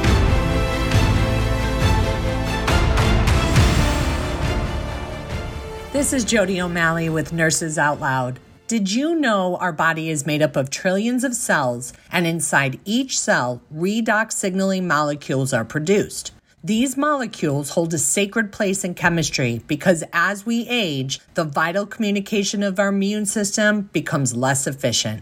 This is Jody O'Malley with Nurses Out Loud. Did you know our body is made up of trillions of cells, and inside each cell, redox signaling molecules are produced? These molecules hold a sacred place in chemistry because as we age, the vital communication of our immune system becomes less efficient.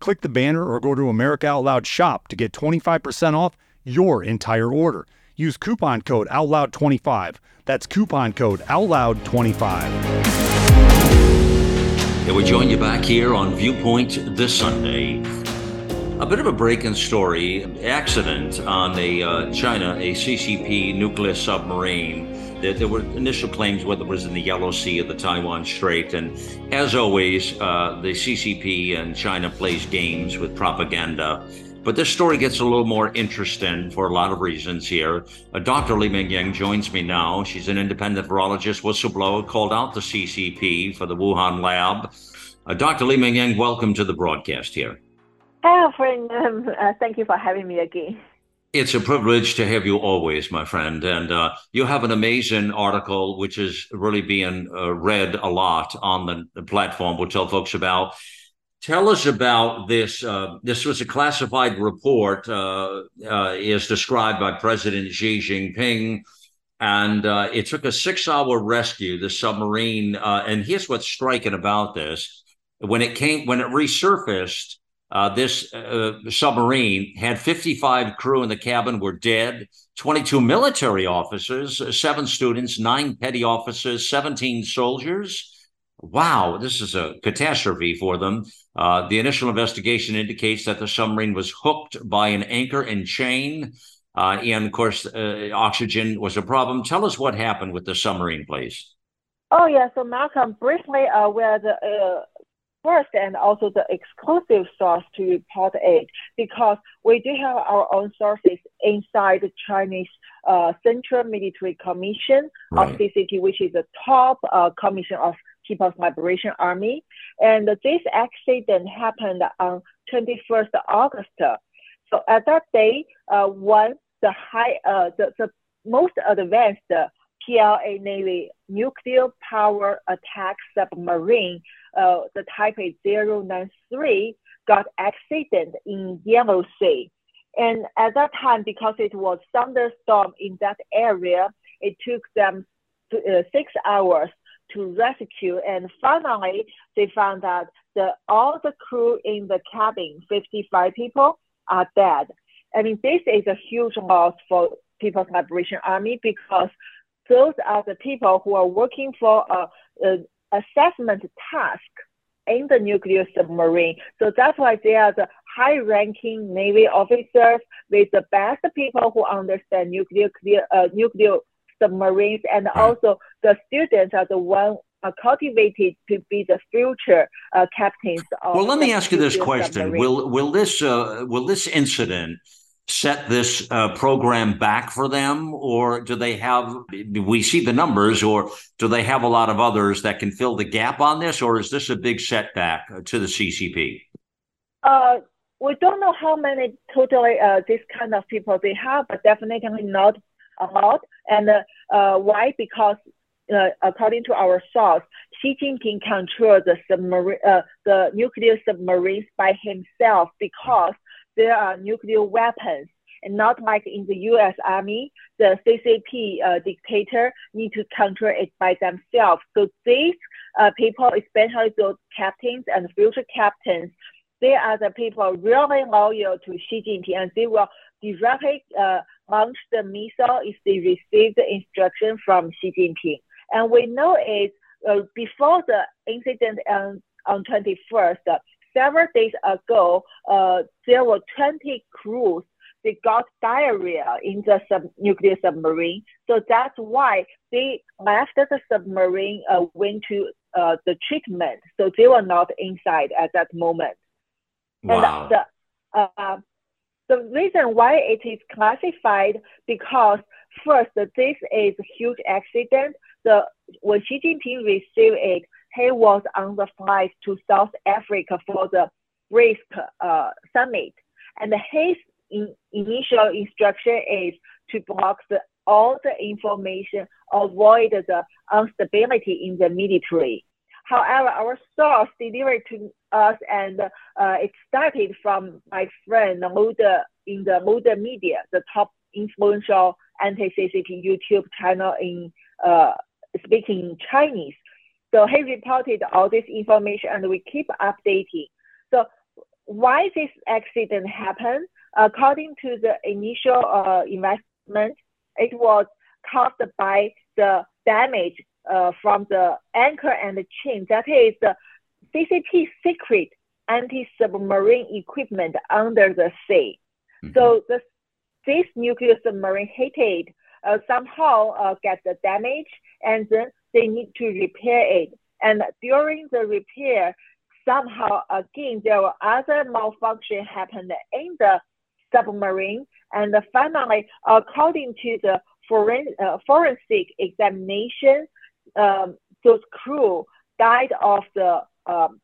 Click the banner or go to America Out Loud shop to get 25% off your entire order. Use coupon code OUTLOUD25. That's coupon code OUTLOUD25.
And we join you back here on Viewpoint this Sunday. A bit of a break-in story: accident on a uh, China, a CCP nuclear submarine. There, there, were initial claims whether it was in the Yellow Sea or the Taiwan Strait, and as always, uh, the CCP and China plays games with propaganda. But this story gets a little more interesting for a lot of reasons here. Uh, Dr. Li-Meng Yan joins me now. She's an independent virologist whistleblower called out the CCP for the Wuhan lab. Uh, Dr. Li-Meng Yan, welcome to the broadcast here.
Hello, friend. Um, thank you for having me again.
It's a privilege to have you always, my friend. And uh, you have an amazing article, which is really being uh, read a lot on the, platform. We'll tell folks about. Tell us about this. Uh, this was a classified report, uh, uh, is described by President Xi Jinping. And it took a six hour rescue, the submarine. and here's what's striking about this when it came, when it resurfaced, uh, this uh, submarine had 55 crew in the cabin were dead, 22 military officers, seven students, nine petty officers, 17 soldiers. Wow, this is a catastrophe for them. Uh, the initial investigation indicates that the submarine was hooked by an anchor and chain. Uh, and of course, uh, oxygen was a problem. Tell us what happened with the submarine, please.
Oh, yeah. So, Malcolm, briefly, uh, where the first and also the exclusive source to report it because we do have our own sources inside the Chinese uh, Central Military Commission right. of CCP, which is the top uh, commission of People's Liberation Army. And this accident happened on 21st August. So at that day, uh, when the high, uh, the, the most advanced PLA Navy nuclear power attack submarine uh, the Type 093 got accident in Yellow Sea. And at that time, because it was thunderstorm in that area, it took them to, uh, six hours to rescue. And finally, they found that all the crew in the cabin, 55 people, are dead. I mean, this is a huge loss for People's Liberation Army because those are the people who are working for a, a assessment task in the nuclear submarine. So that's why they are the high ranking Navy officers with the best people who understand nuclear, uh, nuclear submarines. And also the students are the one are cultivated to be the future uh, captains.
well, let me ask you this question: Will will this uh, will this incident set this uh, program back for them, or do they have? We see the numbers, or do they have a lot of others that can fill the gap on this, or is this a big setback to the CCP?
Uh, we don't know how many totally uh, this kind of people they have, but definitely not a lot. And uh, why? Because uh, according to our source, Xi Jinping controls the submarine, uh, the nuclear submarines by himself because there are nuclear weapons. And not like in the U.S. Army, the CCP uh, dictator need to control it by themselves. So these uh, people, especially those captains and future captains, they are the people really loyal to Xi Jinping, and they will directly uh, launch the missile if they receive the instruction from Xi Jinping. And we know it uh, before the incident on, on 21st, uh, several days ago, uh, there were 20 crews they got diarrhea in the sub- nuclear submarine. So that's why they left the submarine, uh, went to uh, the treatment. So they were not inside at that moment.
Wow.
And the, uh, the reason why it is classified because first, this is a huge accident. The, when Xi Jinping received it, he was on the flight to South Africa for the BRICS uh, summit. And his in, initial instruction is to block the, all the information, avoid the instability in the military. However, our source delivered to us, and uh, it started from my friend Moda in the Moda Media, the top influential anti-CCP YouTube channel in uh, speaking Chinese. So he reported all this information, and we keep updating. So why this accident happened? According to the initial uh, investment, it was caused by the damage uh, from the anchor and the chain. That is the CCP secret anti-submarine equipment under the sea. Mm-hmm. So the, this nuclear submarine hit it, uh, somehow uh, get the damage, and then they need to repair it. And during the repair, somehow again there were other malfunction happened in the submarine. And finally, according to the foren- uh, forensic examination, um, those crew died of the um,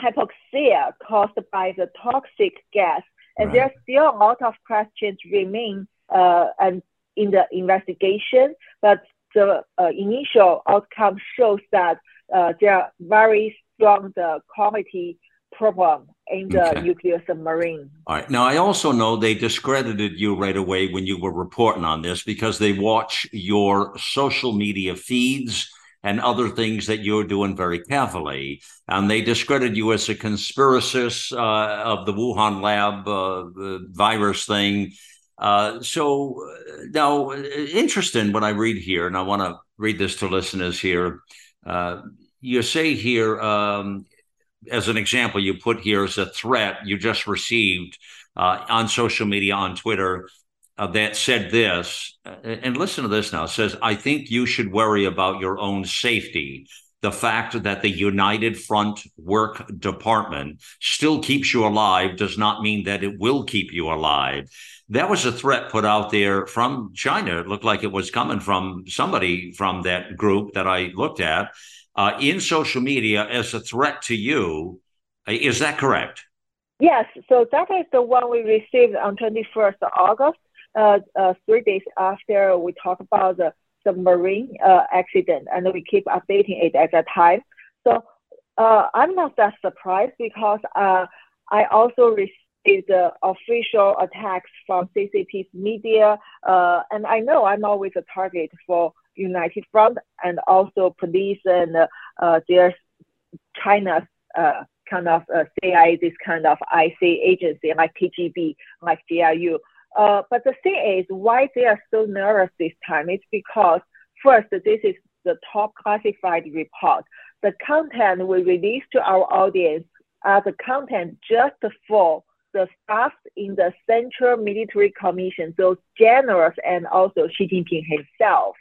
hypoxia caused by the toxic gas. And right. there's still a lot of questions remain uh, and in the investigation, but the uh, initial outcome shows that uh, there are very strong the quality problem in the okay. nuclear submarine.
All right. Now, I also know they discredited you right away when you were reporting on this because they watch your social media feeds and other things that you're doing very carefully. And they discredit you as a conspiracist uh, of the Wuhan lab uh, the virus thing. Uh, so uh, now, interesting what I read here, and I want to read this to listeners here. Uh, you say here, um, as an example, you put here as a threat you just received uh, on social media, on Twitter, uh, that said this, uh, and listen to this now. Says, I think you should worry about your own safety. The fact that the United Front Work Department still keeps you alive does not mean that it will keep you alive. That was a threat put out there from China. It looked like it was coming from somebody from that group that I looked at uh, in social media as a threat to you. Is that correct?
Yes. So that is the one we received on 21st August, uh, uh, three days after we talked about the submarine uh, accident, and we keep updating it at that time. So uh, I'm not that surprised because uh, I also received the official attacks from CCP's media, and I know I'm always a target for United Front and also police and uh, there's China's uh, kind of uh, CIA, this kind of IC agency like KGB, like GRU. Uh, but the thing is, why they are so nervous this time is because first, this is the top classified report. The content we release to our audience are the content just for the staff in the Central Military Commission, those generals and also Xi Jinping himself.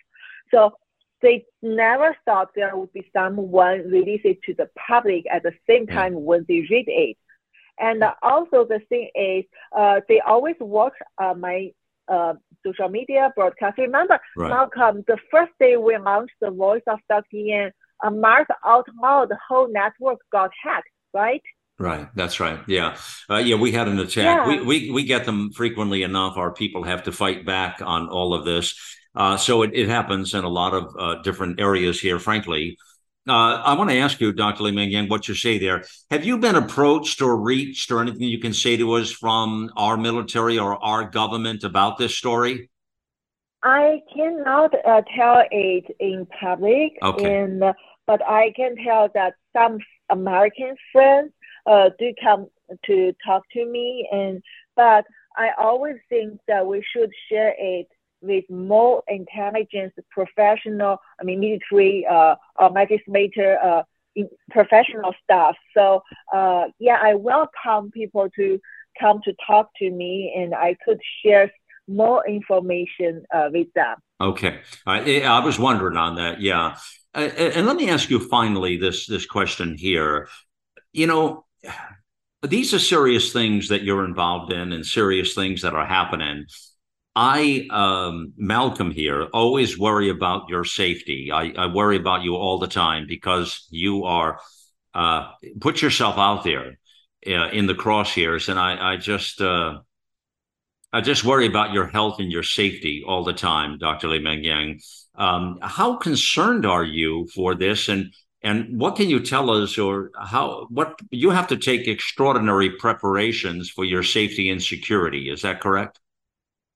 So they never thought there would be someone release it to the public at the same time when they read it. And also the thing is, uh, they always watch uh, my uh, social media broadcast. Remember, right. Malcolm, the first day we launched the Voice of Dr. Yan, a month out loud, the whole network got hacked, right?
Right, that's right. Yeah, uh, yeah. We had an attack. Yeah. We, we we get them frequently enough. Our people have to fight back on all of this. Uh, so it, it happens in a lot of uh, different areas here. Frankly, uh, I want to ask you, Dr. Li-Meng Yan, what you say there. Have you been approached or reached or anything you can say to us from our military or our government about this story?
I cannot uh, tell it in public, okay. and, but I can tell that some American friends uh, do come to talk to me, and but I always think that we should share it with more intelligence professional, I mean military uh, or legislator uh, professional staff. So uh, yeah, I welcome people to come to talk to me, and I could share more information uh, with them.
Okay, I, I was wondering on that. Yeah, and let me ask you finally this this question here. You know, these are serious things that you're involved in, and serious things that are happening. I, um, Malcolm here, always worry about your safety. I, I, worry about you all the time because you are uh, put yourself out there uh, in the crosshairs, and I, I just, uh, I just worry about your health and your safety all the time, Dr. Li-Meng Yan. Um, how concerned are you for this, and and what can you tell us, or how what you have to take extraordinary preparations for your safety and security? Is that correct?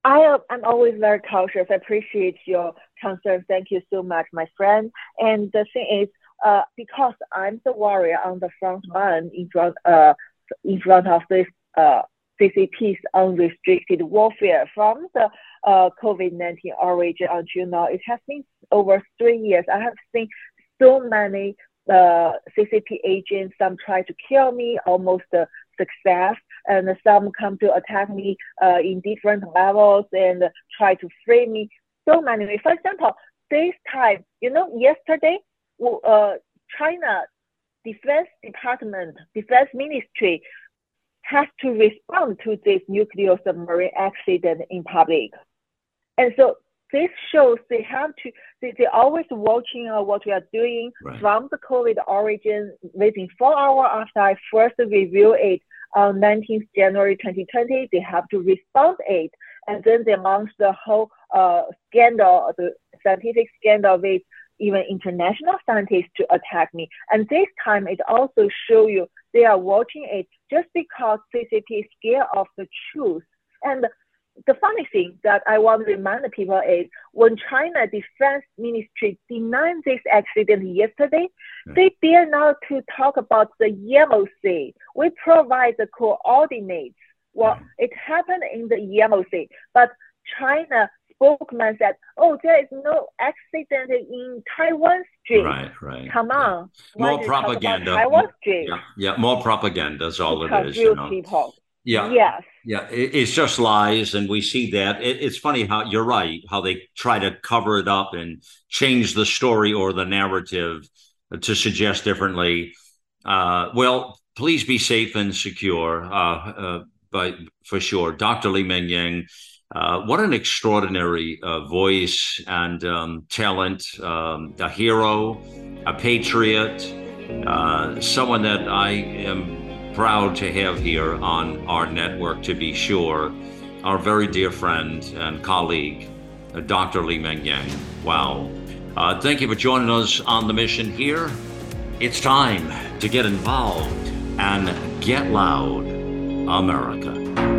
I am always very cautious. I appreciate your concern. Thank you so much, my friend. And the thing is, uh, because I'm the warrior on the front line in front, uh, in front of this uh, CCP's unrestricted warfare from the uh, COVID-19 origin until now, it has been over three years. I have seen so many uh, CCP agents, some try to kill me, almost success and some come to attack me uh, in different levels and try to free me. So many. For example, this time, you know, yesterday, uh, China Defense Department, Defense Ministry has to respond to this nuclear submarine accident in public. And so this shows they have to, they, they're always watching uh, what we are doing right. from the COVID origin within four hours after I first review it on 19th January 2020, they have to respond it. And then they launched the whole uh, scandal, the scientific scandal with even international scientists to attack me. And this time it also show you they are watching it just because CCP is scared of the truth. And the funny thing that I want to remind the people is when China Defense Ministry denied this accident yesterday, yeah. they dare not to talk about the Yellow Sea. We provide the coordinates. Well, yeah. it happened in the Yellow Sea, but China spokesman said, "Oh, there is no accident in Taiwan Strait."
Right, right.
Come on,
yeah. more propaganda.
Taiwan Strait.
Yeah, yeah, more propaganda is all it is.
You know. people.
Yeah.
Yes.
Yeah. It's just lies. And we see that. It's funny how you're right, how they try to cover it up and change the story or the narrative to suggest differently. Uh, well, please be safe and secure, uh, uh, but for sure. Dr. Li-Meng Yan, uh, what an extraordinary uh, voice and um, talent, um, a hero, a patriot, uh, someone that I am proud to have here on our network, to be sure, our very dear friend and colleague, uh, Dr. Li-Meng Yan. Wow. Uh, thank you for joining us on the mission here. It's time to get involved and get loud, America.